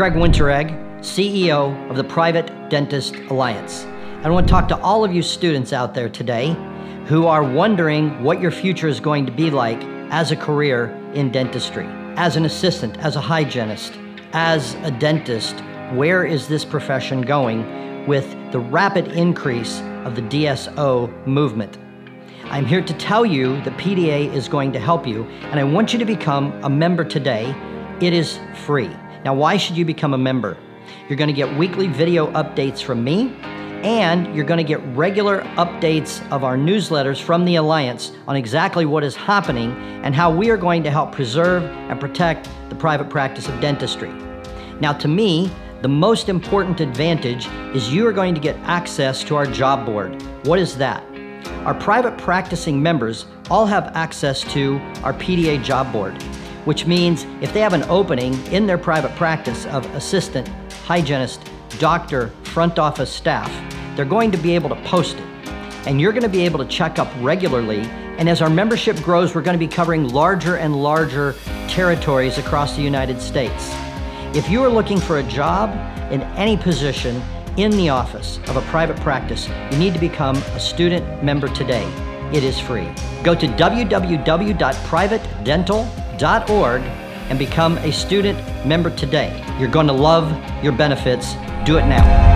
Greg Winteregg, CEO of the Private Dentist Alliance. I want to talk to all of you students out there today who are wondering what your future is going to be like as a career in dentistry, as an assistant, as a hygienist, as a dentist. Where is this profession going with the rapid increase of the DSO movement? I'm here to tell you that PDA is going to help you, and I want you to become a member today. It is free. Now, why should you become a member? You're going to get weekly video updates from me, and you're going to get regular updates of our newsletters from the Alliance on exactly what is happening and how we are going to help preserve and protect the private practice of dentistry. Now, to me, the most important advantage is you are going to get access to our job board. What is that? Our private practicing members all have access to our PDA job board which means if they have an opening in their private practice of assistant, hygienist, doctor, front office staff, they're going to be able to post it. And you're going to be able to check up regularly. And as our membership grows, we're going to be covering larger and larger territories across the United States. If you are looking for a job in any position in the office of a private practice, you need to become a student member today. It is free. Go to www.privatedental.com org and become a student member today. You're going to love your benefits. Do it now.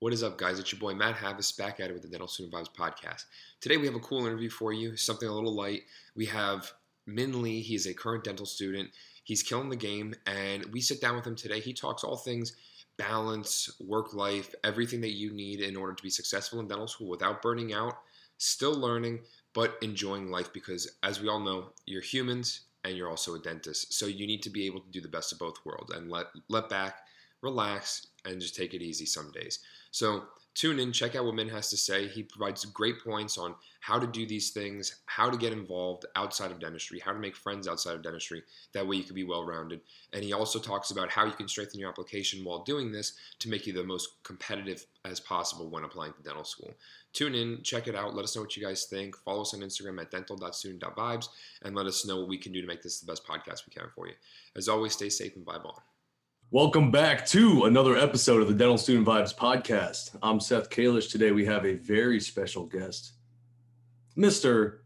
What is up, guys? It's your boy Matt Havis back at it with the Dental Student Vibes podcast. Today we have a cool interview for you, something a little light. We have Min Lee. He's a current dental student. He's killing the game, and we sit down with him today. He talks all things balance, work life, everything that you need in order to be successful in dental school without burning out, still learning, but enjoying life because, as we all know, you're humans and you're also a dentist. So you need to be able to do the best of both worlds and let, let back, relax, and just take it easy some days. So tune in, check out what Min has to say. He provides great points on how to do these things, how to get involved outside of dentistry, how to make friends outside of dentistry. That way you can be well rounded. And he also talks about how you can strengthen your application while doing this to make you the most competitive as possible when applying to dental school. Tune in, check it out, let us know what you guys think. Follow us on Instagram at dental.student.vibes and let us know what we can do to make this the best podcast we can for you. As always, stay safe and vibe on. Welcome back to another episode of the Dental Student Vibes podcast. I'm Seth Kalish. Today we have a very special guest, Mr.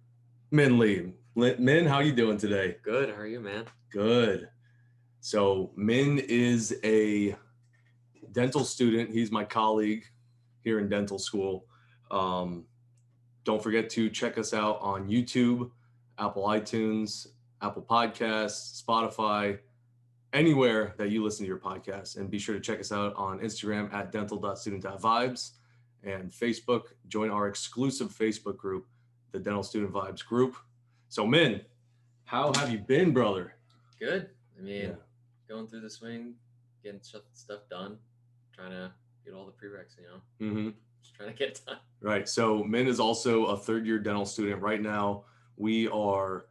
Min Lee. Min, how are you doing today? Good. How are you, man? Good. So Min is a dental student. He's my colleague here in dental school. Um, don't forget to check us out on YouTube, Apple iTunes, Apple Podcasts, Spotify anywhere that you listen to your podcast. And be sure to check us out on Instagram at dental.student.vibes and Facebook. Join our exclusive Facebook group, the Dental Student Vibes group. So, Min, how have you been, brother? Good. I mean, yeah. going through the swing, getting stuff, stuff done, trying to get all the prereqs, you know? Mm-hmm. Just trying to get it done. Right. So, Min is also a third year dental student. Right now, we are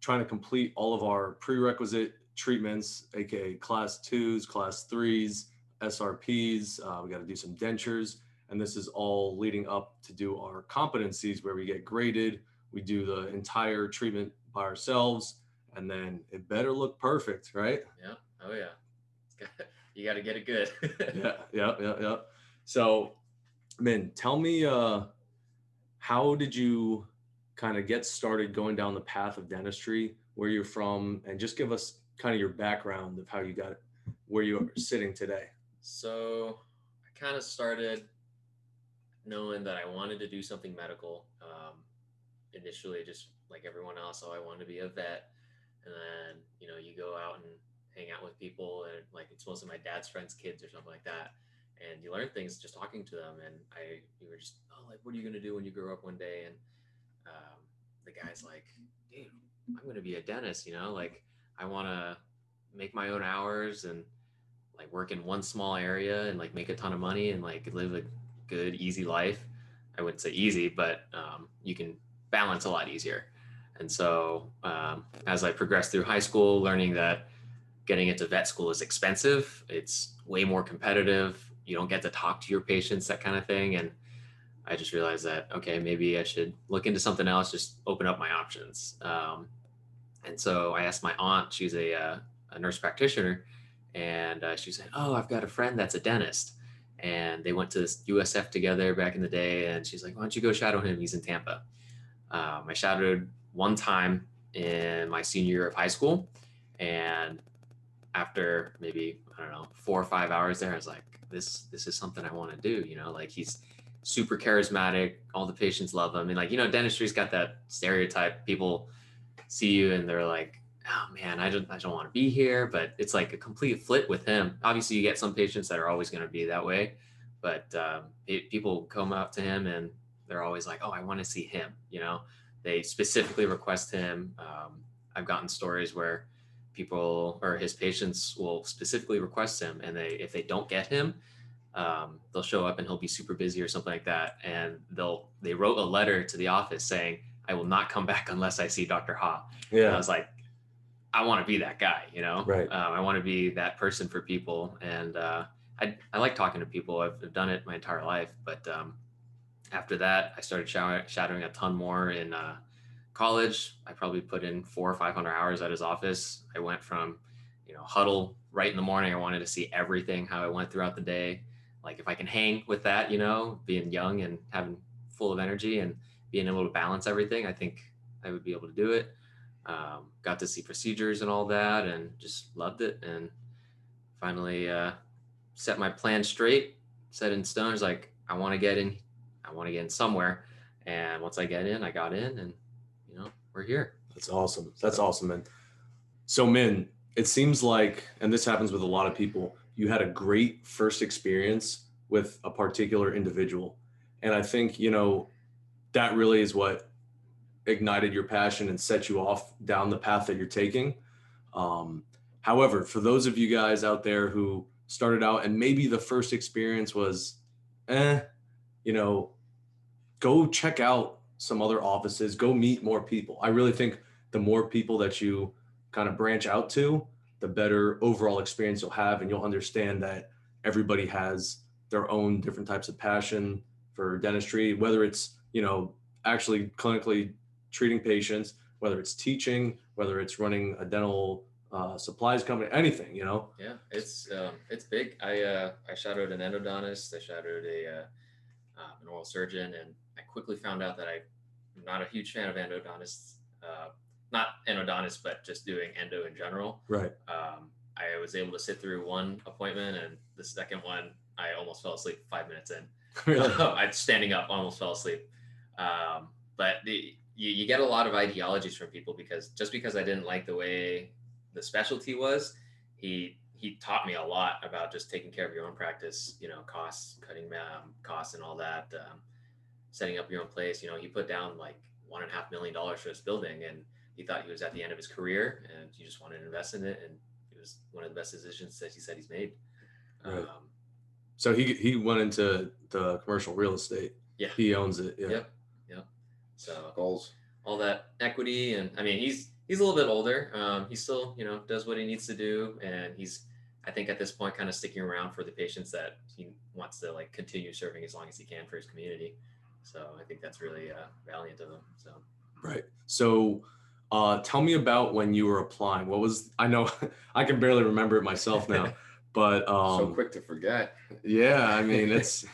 trying to complete all of our prerequisite treatments, aka class twos, class threes, SRPs. Uh, we got to do some dentures. And this is all leading up to do our competencies where we get graded. We do the entire treatment by ourselves. And then it better look perfect, right? Yeah. Oh, yeah. you got to get it good. yeah. Yeah. Yeah. Yeah. So, Min, tell me, uh, how did you kind of get started going down the path of dentistry, where you're from, and just give us kind of your background of how you got where you are sitting today. So I kind of started knowing that I wanted to do something medical. Um, initially, just like everyone else, oh, I wanted to be a vet. And then, you know, you go out and hang out with people and like it's mostly my dad's friends' kids or something like that. And you learn things just talking to them. And I, you were just, oh, like, what are you going to do when you grow up one day? And um, the guy's like, dude, I'm going to be a dentist, you know, like I want to make my own hours and like work in one small area and like make a ton of money and like live a good easy life i wouldn't say easy but um, you can balance a lot easier and so um, as i progressed through high school learning that getting into vet school is expensive it's way more competitive you don't get to talk to your patients that kind of thing and I just realized that okay, maybe I should look into something else, just open up my options. Um, and so I asked my aunt; she's a, uh, a nurse practitioner, and uh, she said, "Oh, I've got a friend that's a dentist." And they went to this USF together back in the day, and she's like, "Why don't you go shadow him? He's in Tampa." Um, I shadowed one time in my senior year of high school, and after maybe I don't know four or five hours there, I was like, "This this is something I want to do." You know, like he's super charismatic. All the patients love him, and like you know, dentistry's got that stereotype. People see you and they're like, "Oh man, I don't I don't want to be here," but it's like a complete flip with him. Obviously, you get some patients that are always going to be that way, but um, it, people come up to him and they're always like, "Oh, I want to see him." You know, they specifically request him. Um, I've gotten stories where people or his patients will specifically request him, and they if they don't get him, um, they'll show up and he'll be super busy or something like that, and they'll they wrote a letter to the office saying, "I will not come back unless I see Dr. Ha." And I was like, I want to be that guy, you know. Right. Um, I want to be that person for people, and uh, I I like talking to people. I've, I've done it my entire life, but um, after that, I started shower, shadowing a ton more in uh, college. I probably put in four or five hundred hours at his office. I went from, you know, huddle right in the morning. I wanted to see everything how I went throughout the day. Like if I can hang with that, you know, being young and having full of energy and being able to balance everything, I think I would be able to do it. Um, got to see procedures and all that, and just loved it. And finally uh, set my plan straight, set in stone. It's like I want to get in I want to get in somewhere. And once I get in, I got in and, you know, we're here. That's awesome. That's awesome, man. So, Min, it seems like, and this happens with a lot of people, you had a great first experience with a particular individual. And I think, you know, that really is what ignited your passion and set you off down the path that you're taking. Um, however, for those of you guys out there who started out and maybe the first experience was, eh, you know, go check out some other offices, go meet more people. I really think the more people that you kind of branch out to, the better overall experience you'll have. And you'll understand that everybody has their own different types of passion for dentistry, whether it's, you know, actually clinically treating patients, whether it's teaching, whether it's running a dental uh, supplies company, anything, you know? Yeah, it's um, it's big. I uh, I shadowed an endodontist. I shadowed a uh, uh, an oral surgeon, and I quickly found out that I'm not a huge fan of endodontists. Uh, not endodontists, but just doing endo in general. Right. Um, I was able to sit through one appointment, and the second one, I almost fell asleep five minutes in. really? I standing up, almost fell asleep. Um, but the, you, you get a lot of ideologies from people because just because I didn't like the way the specialty was, he he taught me a lot about just taking care of your own practice, you know, costs, cutting um, costs, and all that. Um, setting up your own place. You know, he put down like one and a half million dollars for this building, and he thought he was at the end of his career, and he just wanted to invest in it, and it was one of the best decisions that he said he's made. Right. Um, So he he went into the commercial real estate. Yeah. He owns it. Yeah. Yep. So Goals. all that equity, and I mean, he's he's a little bit older. Um, he still, you know, does what he needs to do, and he's, I think, at this point, kind of sticking around for the patients that he wants to like continue serving as long as he can for his community. So I think that's really uh, valiant of him. So Right. So uh, tell me about when you were applying. What was I know I can barely remember it myself now, but um, so quick to forget. Yeah, I mean it's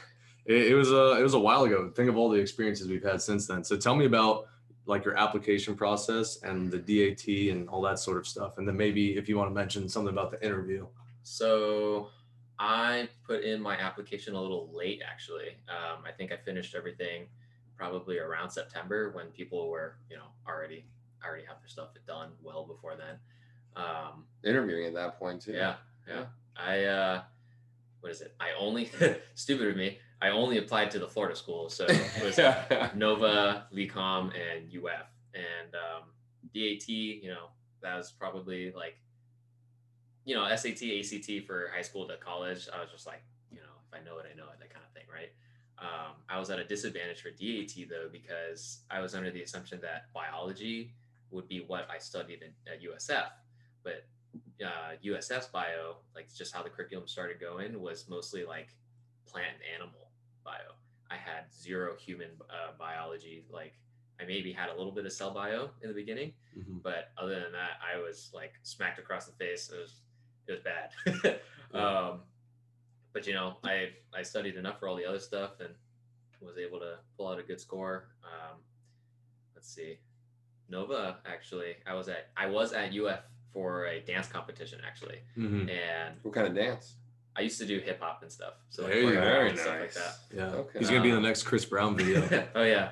it, it was a it was a while ago. Think of all the experiences we've had since then. So tell me about like your application process and the DAT and all that sort of stuff, and then maybe if you want to mention something about the interview. So I put in my application a little late, actually. Um, I think I finished everything probably around September when people were, you know, already already have their stuff done well before then. Um, Interviewing at that point too. yeah, yeah. I uh, what is it? I only stupid of me. I only applied to the Florida schools, so it was Nova, LECOM, and UF, and um, DAT. You know, that was probably like, you know, SAT, ACT for high school to college. I was just like, you know, if I know it, I know it, that kind of thing, right? Um, I was at a disadvantage for DAT though because I was under the assumption that biology would be what I studied in, at USF, but uh, USF's bio, like just how the curriculum started going, was mostly like plant and animal bio. I had zero human uh, biology. Like I maybe had a little bit of cell bio in the beginning, Mhm. but other than that, I was like smacked across the face. It was it was bad. um, but you know, I I studied enough for all the other stuff and was able to pull out a good score. Um, let's see, Nova actually. I was at I was at UF for a dance competition actually, Mhm. and What kind of dance? I used to do hip hop and stuff. So like There you go. Very and stuff like nice. that. Yeah. Okay. He's gonna be in the Um, next Chris Brown video. oh yeah.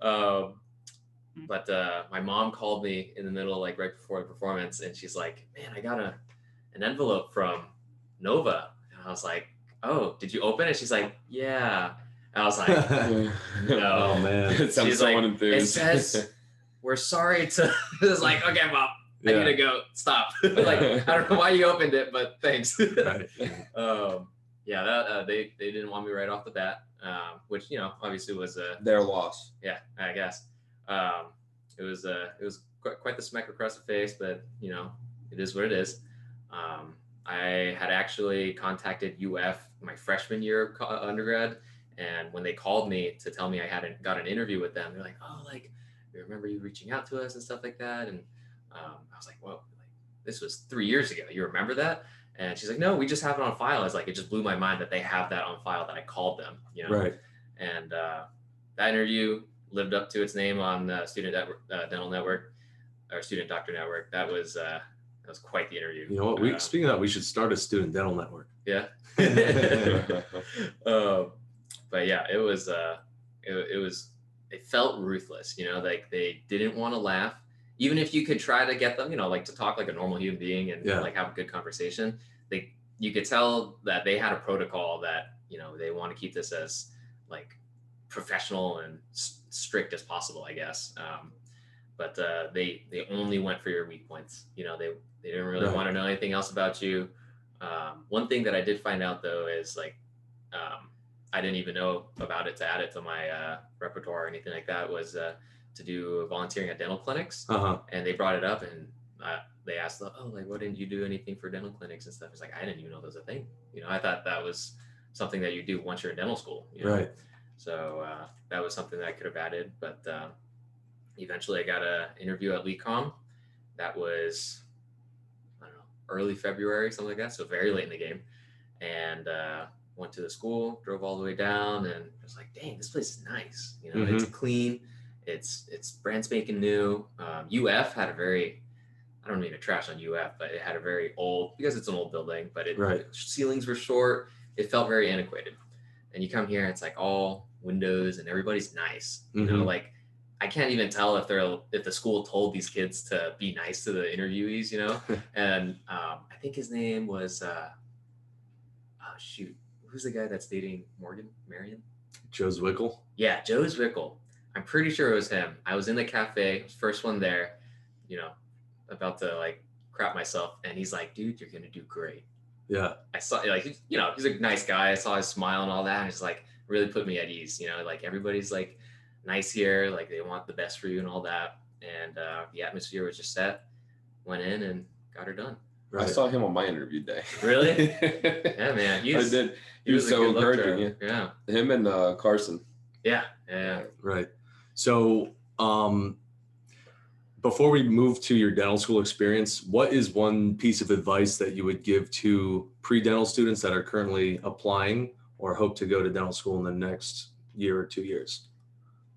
Um, but uh, my mom called me in the middle, like right before the performance, and she's like, "Man, I got a an envelope from Nova," and I was like, "Oh, did you open it?" She's like, "Yeah." And I was like, Oh man. it sounds She's so like, unenthused. "It says we're sorry to." it's like, "Okay, mom, I Yeah. need to go. Stop." like, I don't know why you opened it, but thanks. Right. um, yeah, that, uh, they they didn't want me right off the bat, um, which you know obviously was a Their loss. yeah, I guess. Um, it was uh, it was quite, quite the smack across the face, but you know, it is what it is. Um, I had actually contacted UF my freshman year of co- uh, undergrad, and when they called me to tell me I hadn't got an interview with them, they're like, "Oh, like we remember you reaching out to us and stuff like that." And um, I was like, whoa, like, this was three years ago. You remember that?" And she's like, "No, we just have it on file." I was like, it just blew my mind that they have that on file that I called them. You know, Right. and uh, that interview lived up to its name on uh, Student Network, uh, Dental Network or Student Doctor Network. That was uh, that was quite the interview. You know what? We Uh, speaking of that, we should start a student dental network. yeah. um, but yeah, it was uh, it, it was it felt ruthless. You know, like they didn't want to laugh, even if you could try to get them, you know, like to talk like a normal human being and Yeah. like have a good conversation. They you could tell that they had a protocol that you know they want to keep this as like professional and s- strict as possible, I guess. Um, but uh, they they only went for your weak points. You know, they they didn't really Right. want to know anything else about you. Um, one thing that I did find out though is like um, I didn't even know about it to add it to my uh, repertoire or anything like that was uh, to do volunteering at dental clinics, Uh huh. and they brought it up and uh, they asked, oh, like, why didn't you do anything for dental clinics and stuff? It's like I didn't even know that was a thing. You know, I thought that was something that you do once you're in dental school. You know? Right. So uh, that was something that I could have added, but uh, eventually I got an interview at LECOM. That was I don't know early February, something like that. So very late in the game, and uh, went to the school, drove all the way down, and I was like, "Dang, this place is nice. You know, it's clean. It's it's brand spanking new." Um, UF had a very I don't mean to trash on UF, but it had a very old because it's an old building, but it Right. ceilings were short. It felt very antiquated. And you come here, it's like all windows and everybody's nice. You know, Mhm. like I can't even tell if they're if the school told these kids to be nice to the interviewees, you know. and um, I think his name was uh, oh shoot, who's the guy that's dating Morgan Marion? Joe Zwickle. Yeah, Joe Zwickle. I'm pretty sure it was him. I was in the cafe, first one there, you know, about to like crap myself, and he's like, "Dude, you're gonna do great." Yeah. I saw like you know he's a nice guy. I saw his smile and all that, and it's like really put me at ease. You know, like everybody's like nice here, like they want the best for you and all that. And uh, the atmosphere was just set. Went in and got her done. I saw him on my interview day. Really? yeah, Yeah, man. I did. He, was, a so encouraging. to her. Yeah. Him and uh, Carson. Yeah. Yeah. Yeah. Right. So, um, before we move to your dental school experience, what is one piece of advice that you would give to pre-dental students that are currently applying or hope to go to dental school in the next year or two years?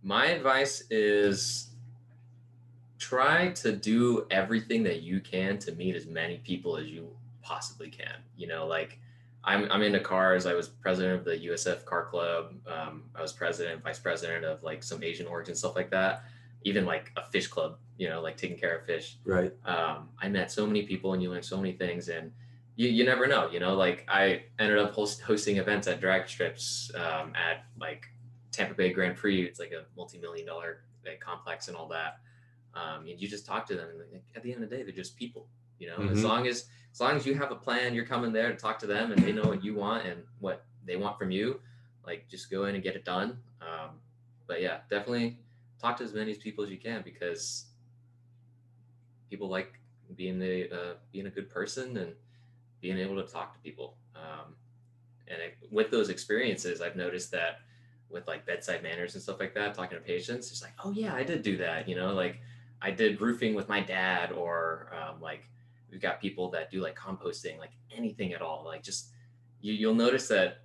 My advice is try to do everything that you can to meet as many people as you possibly can. You know, like I'm, I'm into cars. I was president of the USF Car Club. Um, I was president, vice president of like some Asian orgs and stuff like that. Even like a fish club, you know, like taking care of fish. Right. um, I met so many people and you learn so many things and you, you never know, you know, like I ended up host, hosting events at drag strips um, at like Tampa Bay Grand Prix. It's like a multi-million dollar like, complex and all that. Um, and you just talk to them and like, at the end of the day, they're just people, you know, as Mhm. long as, as long as you have a plan, you're coming there to talk to them and they know what you want and what they want from you, like just go in and get it done. Um, but yeah, definitely talk to as many people as you can because people like being a uh, being a good person and being able to talk to people. Um, and it, with those experiences, I've noticed that with like bedside manners and stuff like that, talking to patients. It's like, oh yeah, I did do that. You know, like I did roofing with my dad, or um, like we've got people that do like composting, like anything at all. Like just you, you'll notice that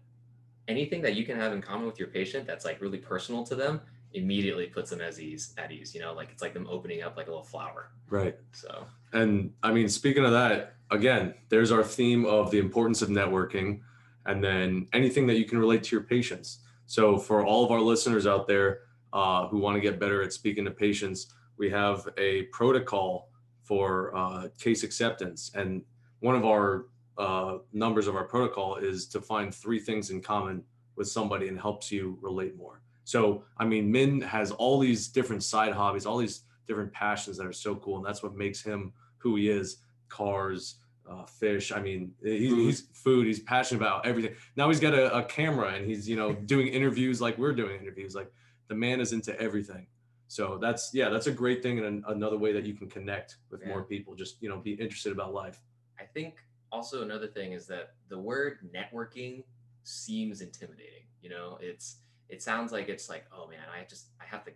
anything that you can have in common with your patient that's like really personal to them immediately puts them at ease at ease you know like it's like them opening up like a little flower Right. so And I mean, speaking of that, again, there's our theme of the importance of networking and then anything that you can relate to your patients. So, for all of our listeners out there uh, who want to get better at speaking to patients, we have a protocol for uh, case acceptance. And one of our uh, numbers of our protocol is to find three things in common with somebody and helps you relate more. So, I mean, Min has all these different side hobbies, all these different passions that are so cool. And that's what makes him who he is cars, uh, fish. I mean, he, Food. he's food. He's passionate about everything. Now he's got a, a camera and he's, you know, doing interviews like we're doing interviews. Like the man is into everything. So that's, yeah, that's a great thing. And an, another way that you can connect with Yeah. more people, just, you know, be interested about life. i think also another thing is that the word networking seems intimidating you know it's it sounds like it's like oh man i just i have to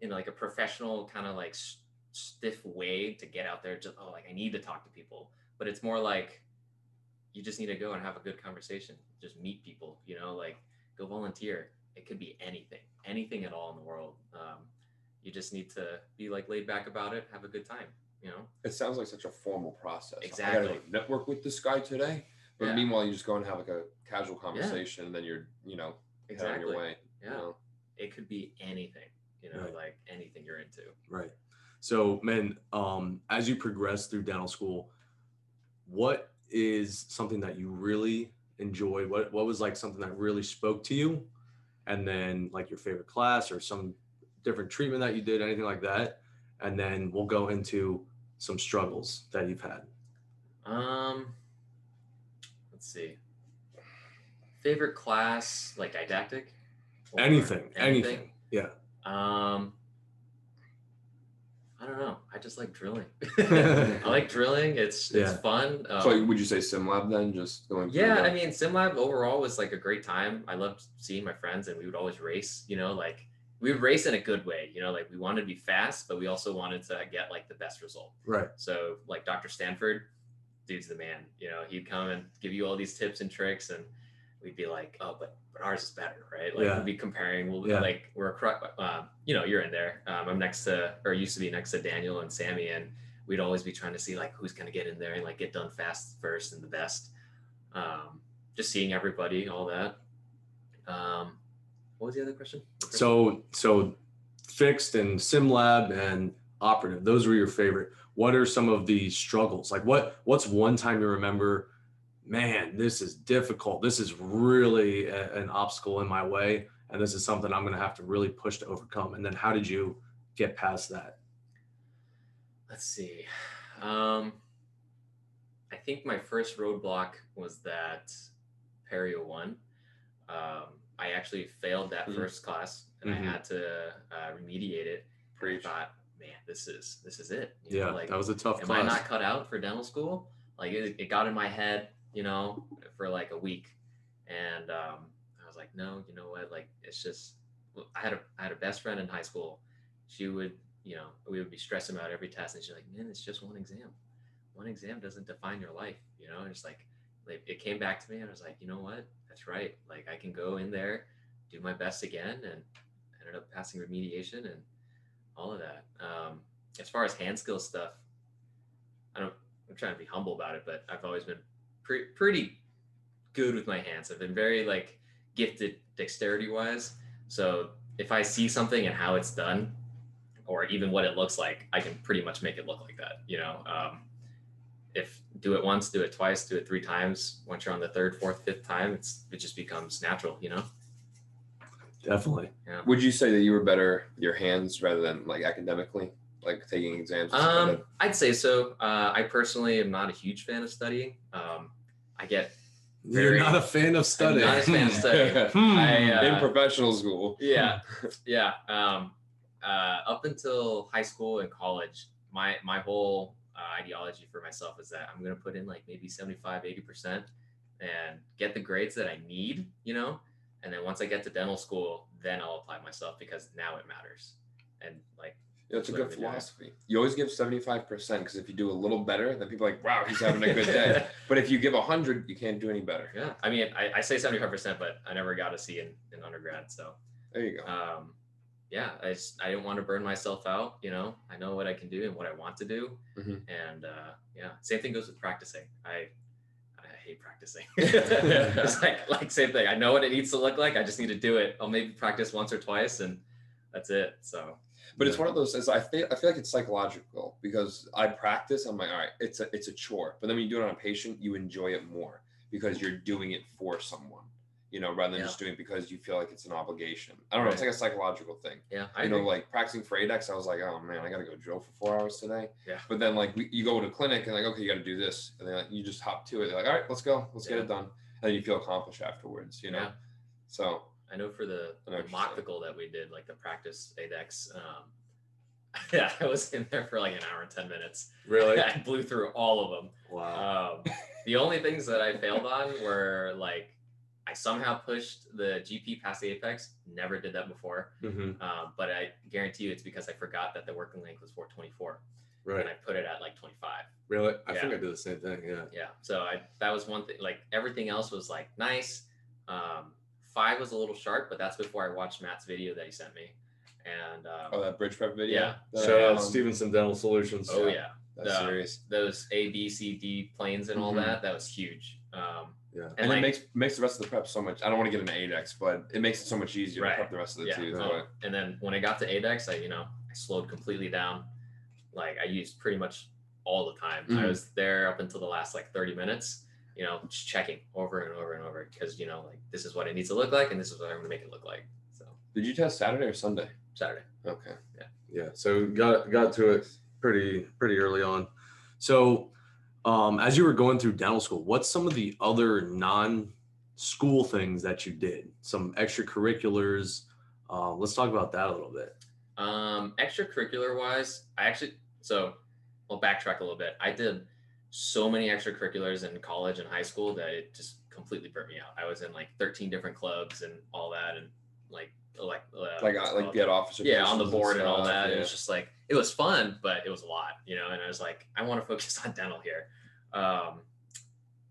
in like a professional kind of like stiff way to get out there just oh like i need to talk to people but it's more like you just need to go and have a good conversation just meet people you know like go volunteer it could be anything anything at all in the world um, you just need to be like laid back about it have a good time you know It sounds like such a formal process. I Exactly. gotta go network with this guy today. But Yeah. meanwhile, you just go and have like a casual conversation, and then you're, you know, head on exactly your way. you yeah know? it could be anything you know Right. like anything you're into Right. So, man, um, as you progress through dental school, what is something that you really enjoyed? What what was like something that really spoke to you? And then like your favorite class or some different treatment that you did, anything like that. And then we'll go into some struggles that you've had. um let's see favorite class like didactic Or Anything, anything. Yeah. um i don't know i just like drilling i like drilling it's it's Yeah. fun um, so would you say SimLab then? Just going. Yeah, I mean, SimLab overall was like a great time. I loved seeing my friends, and we would always race. You know, like we would race in a good way. You know, like we wanted to be fast, but we also wanted to get like the best result. Right. So, like Dr. Stanford, dude's the man. You know, he'd come and give you all these tips and tricks, and we'd be like, "Oh, but but ours is better, right?" Like Yeah. we'd be comparing. We'll be Yeah. like, we're across. Um, you know, you're in there. Um, I'm next to, or used to be next to Daniel and Sammy, and we'd always be trying to see like who's gonna get in there and like get done fast first and the best. Um, just seeing everybody, all that. Um, what was the other question? So so fixed and SimLab and operative, those were your favorite. What are some of the struggles? Like what what's one time you remember, man, this is difficult. This is really a- an obstacle in my way. And this is something I'm gonna have to really push to overcome. And then how did you get past that? let's see. Um, I think my first roadblock was that Perio one. Um, I actually failed that Mhm. first class, and Mhm. I had to uh, remediate it. And I thought, man, this is this is it. You know, Yeah, like that was a tough am I not cut out for dental school? Like it, it got in my head, you know, for like a week, and um, I was like, no, you know what? Like it's just. I had a I had a best friend in high school. She would, you know, we would be stressing about every test, and she's like, man, it's just one exam. One exam doesn't define your life, you know. And it's like, like it came back to me, and I was like, you know what? That's right. Like I can go in there, do my best again, and ended up passing remediation and all of that. Um, as far as hand skill stuff, I don't. I'm trying to be humble about it, but I've always been pre- pretty good with my hands. I've been very like gifted dexterity wise. So if I see something and how it's done, or even what it looks like, I can pretty much make it look like that. You know, um, if do it once, do it twice, do it three times. Once you're on the third, fourth, fifth time, it's it just becomes natural. You know. Definitely. Would you say that you were better with your hands rather than like academically, like taking exams? and stuff like Um. I'd say so. Uh, I personally am not a huge fan of studying. Um, I get You're not a fan of studying. not a fan of studying. Hmm. I, uh, in professional school. yeah yeah um uh up until high school and college my my whole uh, ideology for myself is that i'm going to put in like maybe 75 80% and get the grades that i need you know and then once I get to dental school, then I'll apply myself because now it matters. And like, Yeah, it's a good philosophy. You always give 75% because if you do a little better, then people are like, wow, he's having a good day. but if you give 100, you can't do any better. yeah, I mean, I, I say seventy five percent, but I never got a C in, in undergrad, so There you go. um, yeah, I just I didn't want to burn myself out. You know, I know what I can do and what I want to do, Mhm. and uh, yeah, same thing goes with practicing. I I hate practicing. it's like like same thing. I know what it needs to look like. I just need to do it. I'll maybe practice once or twice, and that's it. So But it's one of those. I feel. I feel like it's psychological because I practice. I'm like, all right, it's a it's a chore. But then when you do it on a patient, you enjoy it more because you're doing it for someone. You know, rather than Yeah. just doing it because you feel like it's an obligation. I don't know. It's like a psychological thing. yeah, I you know, like practicing for ADEX, I was like, oh man, I got to go drill for four hours today. Yeah. But then like we, you go to clinic and like, okay, you got to do this, and then like, you just hop to it. They're like, all right, let's go, let's get it done, and then you feel accomplished afterwards. You know. Yeah. So I know for the, I the that we did, like the practice ADEX, um, yeah, I was in there for like an hour and 10 minutes. Really? I blew through all of them. Wow. Um, the only things that I failed on were like, I somehow pushed the GP past the apex. Never did that before. Mhm. Um, but I guarantee you it's because I forgot that the working length was 424 Right. and I put it at like 25. Really? I Yeah. think I did the same thing. Yeah. Yeah. So I that was one thing. Like everything else was like nice. Um, five was a little sharp, but that's before I watched Matt's video that he sent me. And um, oh, that bridge prep video. Yeah. that, Shout out um, Stevenson Dental Solutions. oh yeah, That's the- serious. those A, B, C, D planes and all Mhm. that that was huge. Um, Yeah. And, and, like, it makes makes the rest of the prep so much. I don't want to get into ADEX, but it makes it so much easier Right. to prep the rest of the yeah. tooth. um, and then when I got to ADEX, I you know I slowed completely down. Like I used pretty much all the time. I Mhm. was there up until the last like 30 minutes. You know, just checking over and over and over because you know like this is what it needs to look like and this is what I'm going to make it look like. So Did you test Saturday or Sunday? Saturday. Okay. Yeah. Yeah. So got got to it pretty pretty early on. So um, as you were going through dental school, what's some of the other non-school things that you did? Some extracurriculars. Uh, let's talk about that a little bit. Um, extracurricular wise, I actually so I'll backtrack a little bit. I did so many extracurriculars in college and high school that it just completely burnt me out. I was in like 13 different clubs and all that, and like like uh, Like uh, like called? get officer. yeah on the board and all that. Yeah. It was just like it was fun, but it was a lot, you know. And I was like, I want to focus on dental here. Um,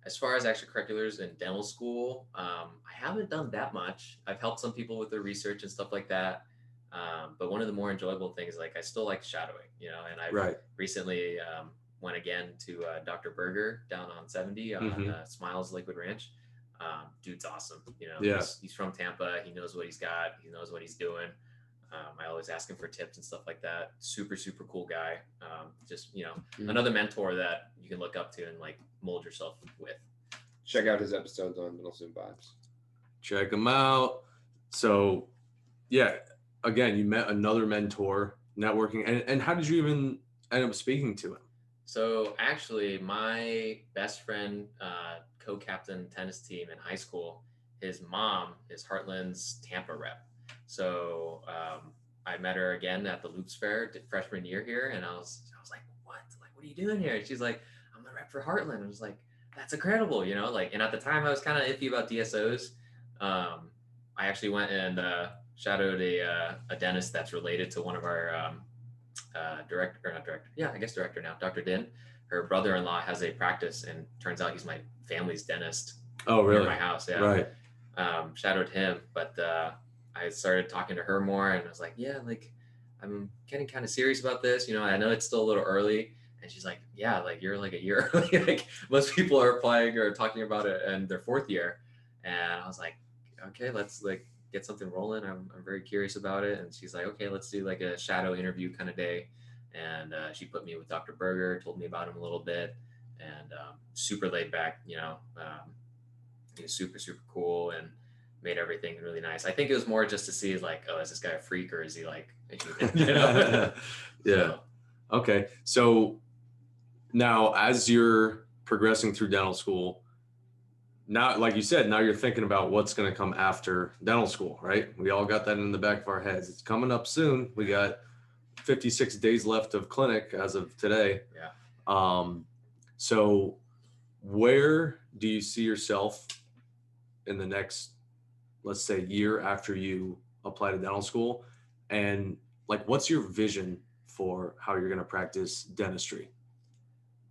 as far as extracurriculars in dental school, um, I haven't done that much. I've helped some people with their research and stuff like that. Um, but one of the more enjoyable things, like I still like shadowing, you know, and I Right. recently um, went again to uh, Dr. Berger down on 70 on Mhm. uh, Smiles Lakewood Ranch. Um, dude's awesome. You know, Yeah. he's, he's from Tampa. He knows what he's got. He knows what he's doing. Um, I always ask him for tips and stuff like that. Super, super cool guy. Um, just, you know, Mhm. another mentor that you can look up to and like mold yourself with. Check out his episodes on Middle Zoom Vibes. Check them out. So, yeah, again, you met another mentor, networking, and and how did you even end up speaking to him? So actually, my best friend, uh, co-captain tennis team in high school, his mom is Heartland's Tampa rep. So um, I met her again at the Loops Fair freshman year here, and I was I was like, "What? Like, what are you doing here?" And she's like, "I'm the rep for Heartland." I was like, "That's incredible," you know. Like, and at the time, I was kind of iffy about DSOs. Um, I actually went and uh, shadowed a uh, a dentist that's related to one of our um, uh, director, or not director, yeah, I guess director now, Dr. Din. Her brother-in-law has a practice, and turns out he's my family's dentist Oh, near really? my house. Yeah, Right. um, shadowed him, but uh, I started talking to her more, and I was like, yeah, like I'm getting kind of serious about this. You know, I know it's still a little early. And she's like, yeah, like you're like a year early. like most people are applying or talking about it in their fourth year. And I was like, okay, let's like get something rolling. I'm, I'm very curious about it. And she's like, okay, let's do like a shadow interview kind of day. And uh, she put me with Dr. Berger, told me about him a little bit, and um, super laid back, you know, um, he was super, super cool and made everything really nice. I think it was more just to see like, oh, is this guy a freak or is he like, you know? yeah. So, Okay. So now, as you're progressing through dental school, now, like you said, now you're thinking about what's going to come after dental school, right? We all got that in the back of our heads. It's coming up soon. We got 56 days left of clinic as of today. Yeah. Um, so where do you see yourself in the next let's say year after you apply to dental school and like what's your vision for how you're going to practice dentistry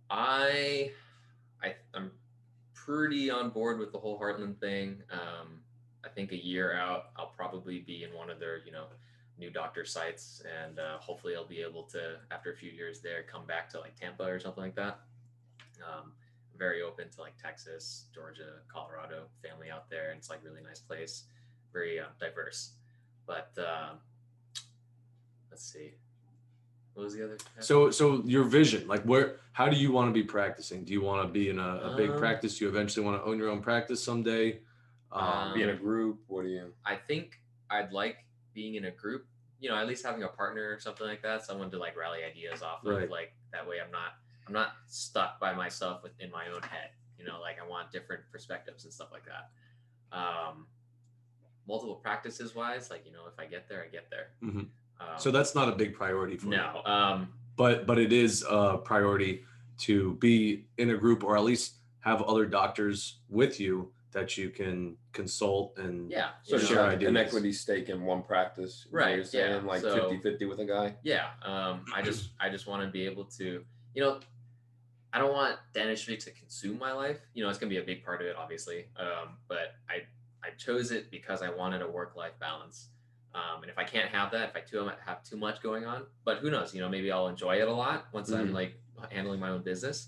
I, I, I'm pretty on board with the whole Heartland thing. Um, I think a year out, I'll probably be in one of their, you know, new doctor sites, and uh, hopefully I'll be able to, after a few years there, come back to like Tampa or something like that. Um, very open to like Texas, Georgia, Colorado, family out there, and it's like really nice place, very uh, diverse. But um, let's see, what was the other? so so your vision like where how do you want to be practicing do you want to be in a, a big Um, practice do you eventually want to own your own practice someday um, Um, Be in a group. What do you? I think I'd like being in a group, you know, at least having a partner or something like that, someone to like rally ideas off of. Right. Like that way I'm not I'm not stuck by myself within my own head. You know, like I want different perspectives and stuff like that. Um multiple practices wise, like, you know, if I get there, I get there. Mhm. Um, so that's not a big priority for you no. Um but but it is a priority to be in a group or at least have other doctors with you that you can consult and yeah. So share know, I an equity stake in one practice. Right, You're saying yeah, like so- 50-50 with a guy. yeah um i just i just want to be able to you know i don't want dentistry to consume my life you know it's going to be a big part of it obviously um but i i chose it because i wanted a work life balance um and if i can't have that if i too have too much going on but who knows you know maybe i'll enjoy it a lot once i'm Mhm. like handling my own business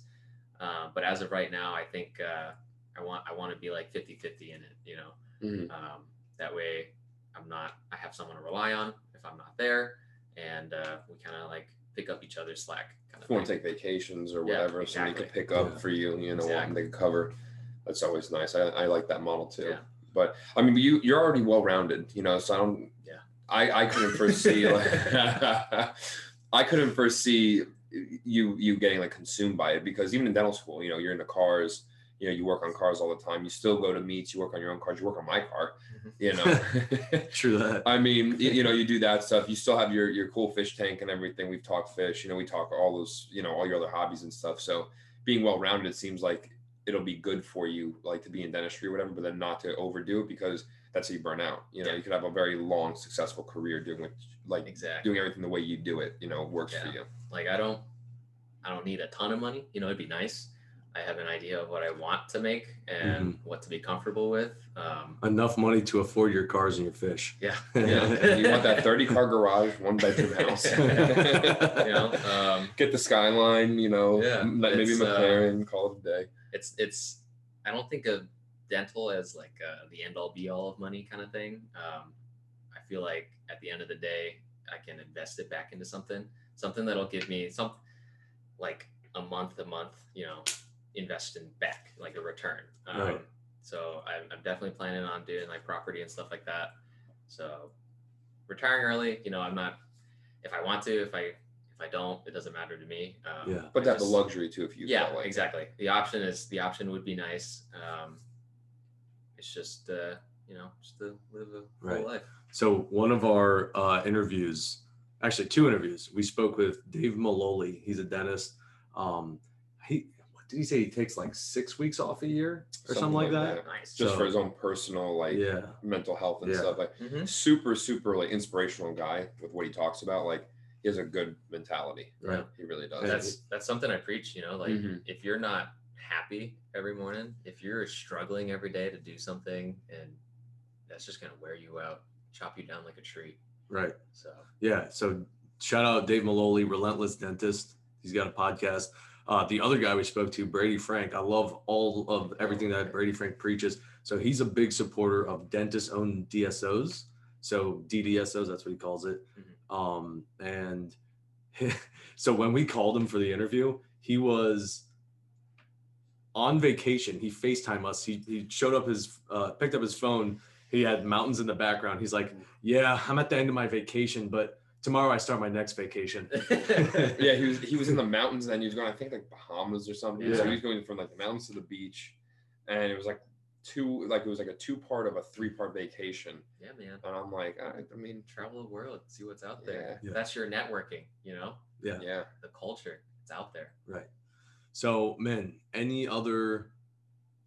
um, but as of right now i think uh i want i want to be like 50 50 in it you know Mhm. um, that way, I'm not. I have someone to rely on if I'm not there, and uh, we kind of like pick up each other's slack. Kind If of want to take vacations or Yeah, whatever, somebody could exactly. pick up Yeah. for you. You know, Exactly. they could cover. That's always nice. I, I like that model too. Yeah. But I mean, you you're already well rounded. You know, so I don't. Yeah. I I couldn't foresee. like, I couldn't foresee you you getting like consumed by it because even in dental school, you know, you're in the cars. You know, you work on cars all the time. You still go to meets. You work on your own cars. You work on my car. Mhm. You know. true that I mean, y- you know, you do that stuff. You still have your your cool fish tank and everything. We've talked fish. You know, we talk all those, you know, all your other hobbies and stuff. So being well rounded, it seems like it'll be good for you, like to be in dentistry or whatever, but then not to overdo it because that's how you burn out. You know, Yeah. you could have a very long, successful career doing what, like Exactly. doing everything the way you do it. You know, works for you. Like I don't, I don't need a ton of money. You know, it'd be nice. I have an idea of what I want to make and Mm-hmm. what to be comfortable with. Um, enough money to afford your cars and your fish yeah. Yeah, you want that thirty car garage, one bedroom house. you know, um, Get the skyline. You know, Yeah, maybe it's, uh, McLaren. call it a day. It's it's I don't think of dental as like uh, the end all be all of money kind of thing. Um, I feel like at the end of the day, I can invest it back into something, something that'll give me some like a month, a month, you know, invest in back like a return. Um, Right. So I'm, I'm definitely planning on doing like property and stuff like that. So retiring early, you know, I'm not. If I want to, if I if I don't, it doesn't matter to me. Um, Yeah. But that's the just- luxury too. If you yeah, like exactly. The option is the option would be nice. Um, it's just uh, you know, just to live a full Right. life. So one of our uh, interviews, actually two interviews, we spoke with Dave Maloley. He's a dentist. Um, he what did he say? He takes like six weeks off a year or something, like that. Nice. just So- for his own personal like Yeah, mental health and Yeah. stuff like Mhm. super super like inspirational guy with what he talks about like he has a good mentality right. he really does That's that's something I preach. You know, like Mhm. if you're not happy every morning, if you're struggling every day to do something, and that's just gonna wear you out, chop you down like a tree. Right. So Yeah. So shout out Dave Maloley, Relentless Dentist. He's got a podcast. Uh, the other guy we spoke to, Brady Frank. I love all of everything that Brady Frank preaches. So he's a big supporter of dentist-owned DSOs. So DDSOs, that's what he calls it. Um, and so when we called him for the interview, he was on vacation. He FaceTime us. He, he showed up his, uh, picked up his phone. He had mountains in the background. He's like, yeah, I'm at the end of my vacation, but tomorrow I start my next vacation. yeah he was he was in the mountains and then he was going i think like bahamas or something so Yeah. he was going from like the mountains to the beach and it was like two like it was like a two part of a three part vacation yeah, man. and i'm like i, I mean Travel the world, see what's out there. Yeah. That's your networking. You know, Yeah. yeah the culture. It's out there. Right. So, men, any other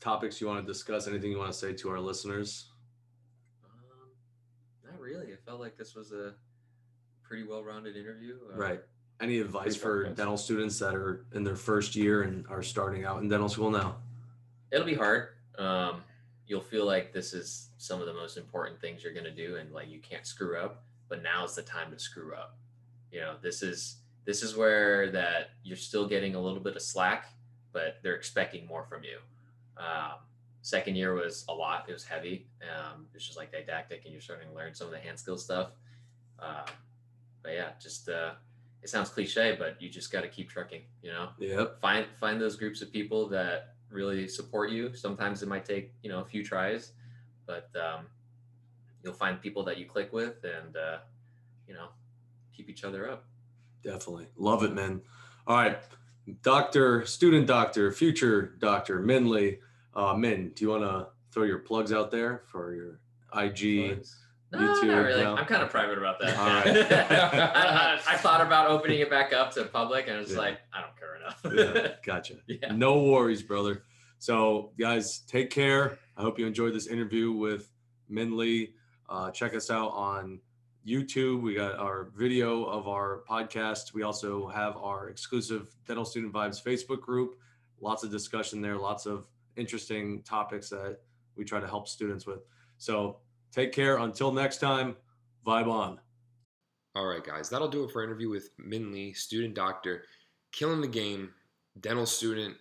topics you want to discuss? Anything you want to say to our listeners? Um, not really. I felt like this was a pretty well-rounded interview. Uh, Right. Any advice for focused. dental students that are in their first year and are starting out in dental school now? It'll be hard. Um, you'll feel like this is some of the most important things you're gonna do, and like you can't screw up. But now's the time to screw up. You know, this is this is where that you're still getting a little bit of slack, but they're expecting more from you. Um, second year was a lot. It was heavy. Um, it's just like didactic, and you're starting to learn some of the hand skill stuff. Um, but yeah, just uh, it sounds cliche, but you just got to keep trucking. You know, Yep. find find those groups of people that really support you. Sometimes it might take you know a few tries, but um, you'll find people that you click with, and uh, you know, keep each other up. Definitely. Love it, man. All right. Doctor, student doctor, future doctor, Min Lee. Uh, Min, do you want to throw your plugs out there for your IG? Plugs? No, YouTube not really. now? I'm kind of private about that. Right. I, I, I thought about opening it back up to public, and I was Yeah. like, I don't care enough. Yeah, gotcha. Yeah. No worries, brother. So, guys, take care. I hope you enjoyed this interview with Min Lee. Uh, check us out on YouTube. We got our video of our podcast. We also have our exclusive Dental Student Vibes Facebook group. Lots of discussion there, lots of interesting topics that we try to help students with. So, take care. Until next time, vibe on. All right, guys, that'll do it for interview with Min Lee, student doctor, killing the game, dental student,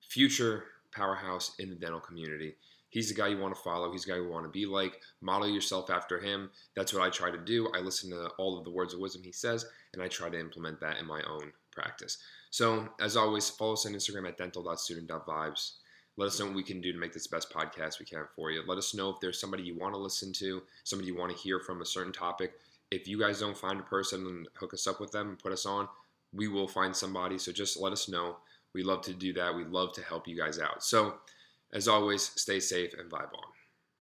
future powerhouse in the dental community. He's the guy you want to follow. He's the guy you want to be like. Model yourself after him. That's what I try to do. I listen to all of the words of wisdom he says, and I try to implement that in my own practice. So, as always, follow us on Instagram at dental.student.vibes. Let us know what we can do to make this the best podcast we can for you. Let us know if there's somebody you want to listen to, somebody you want to hear from a certain topic if you guys don't find a person and hook us up with them and put us on, we will find somebody. So just let us know. We love to do that. We love to help you guys out. So, as always, stay safe and vibe on.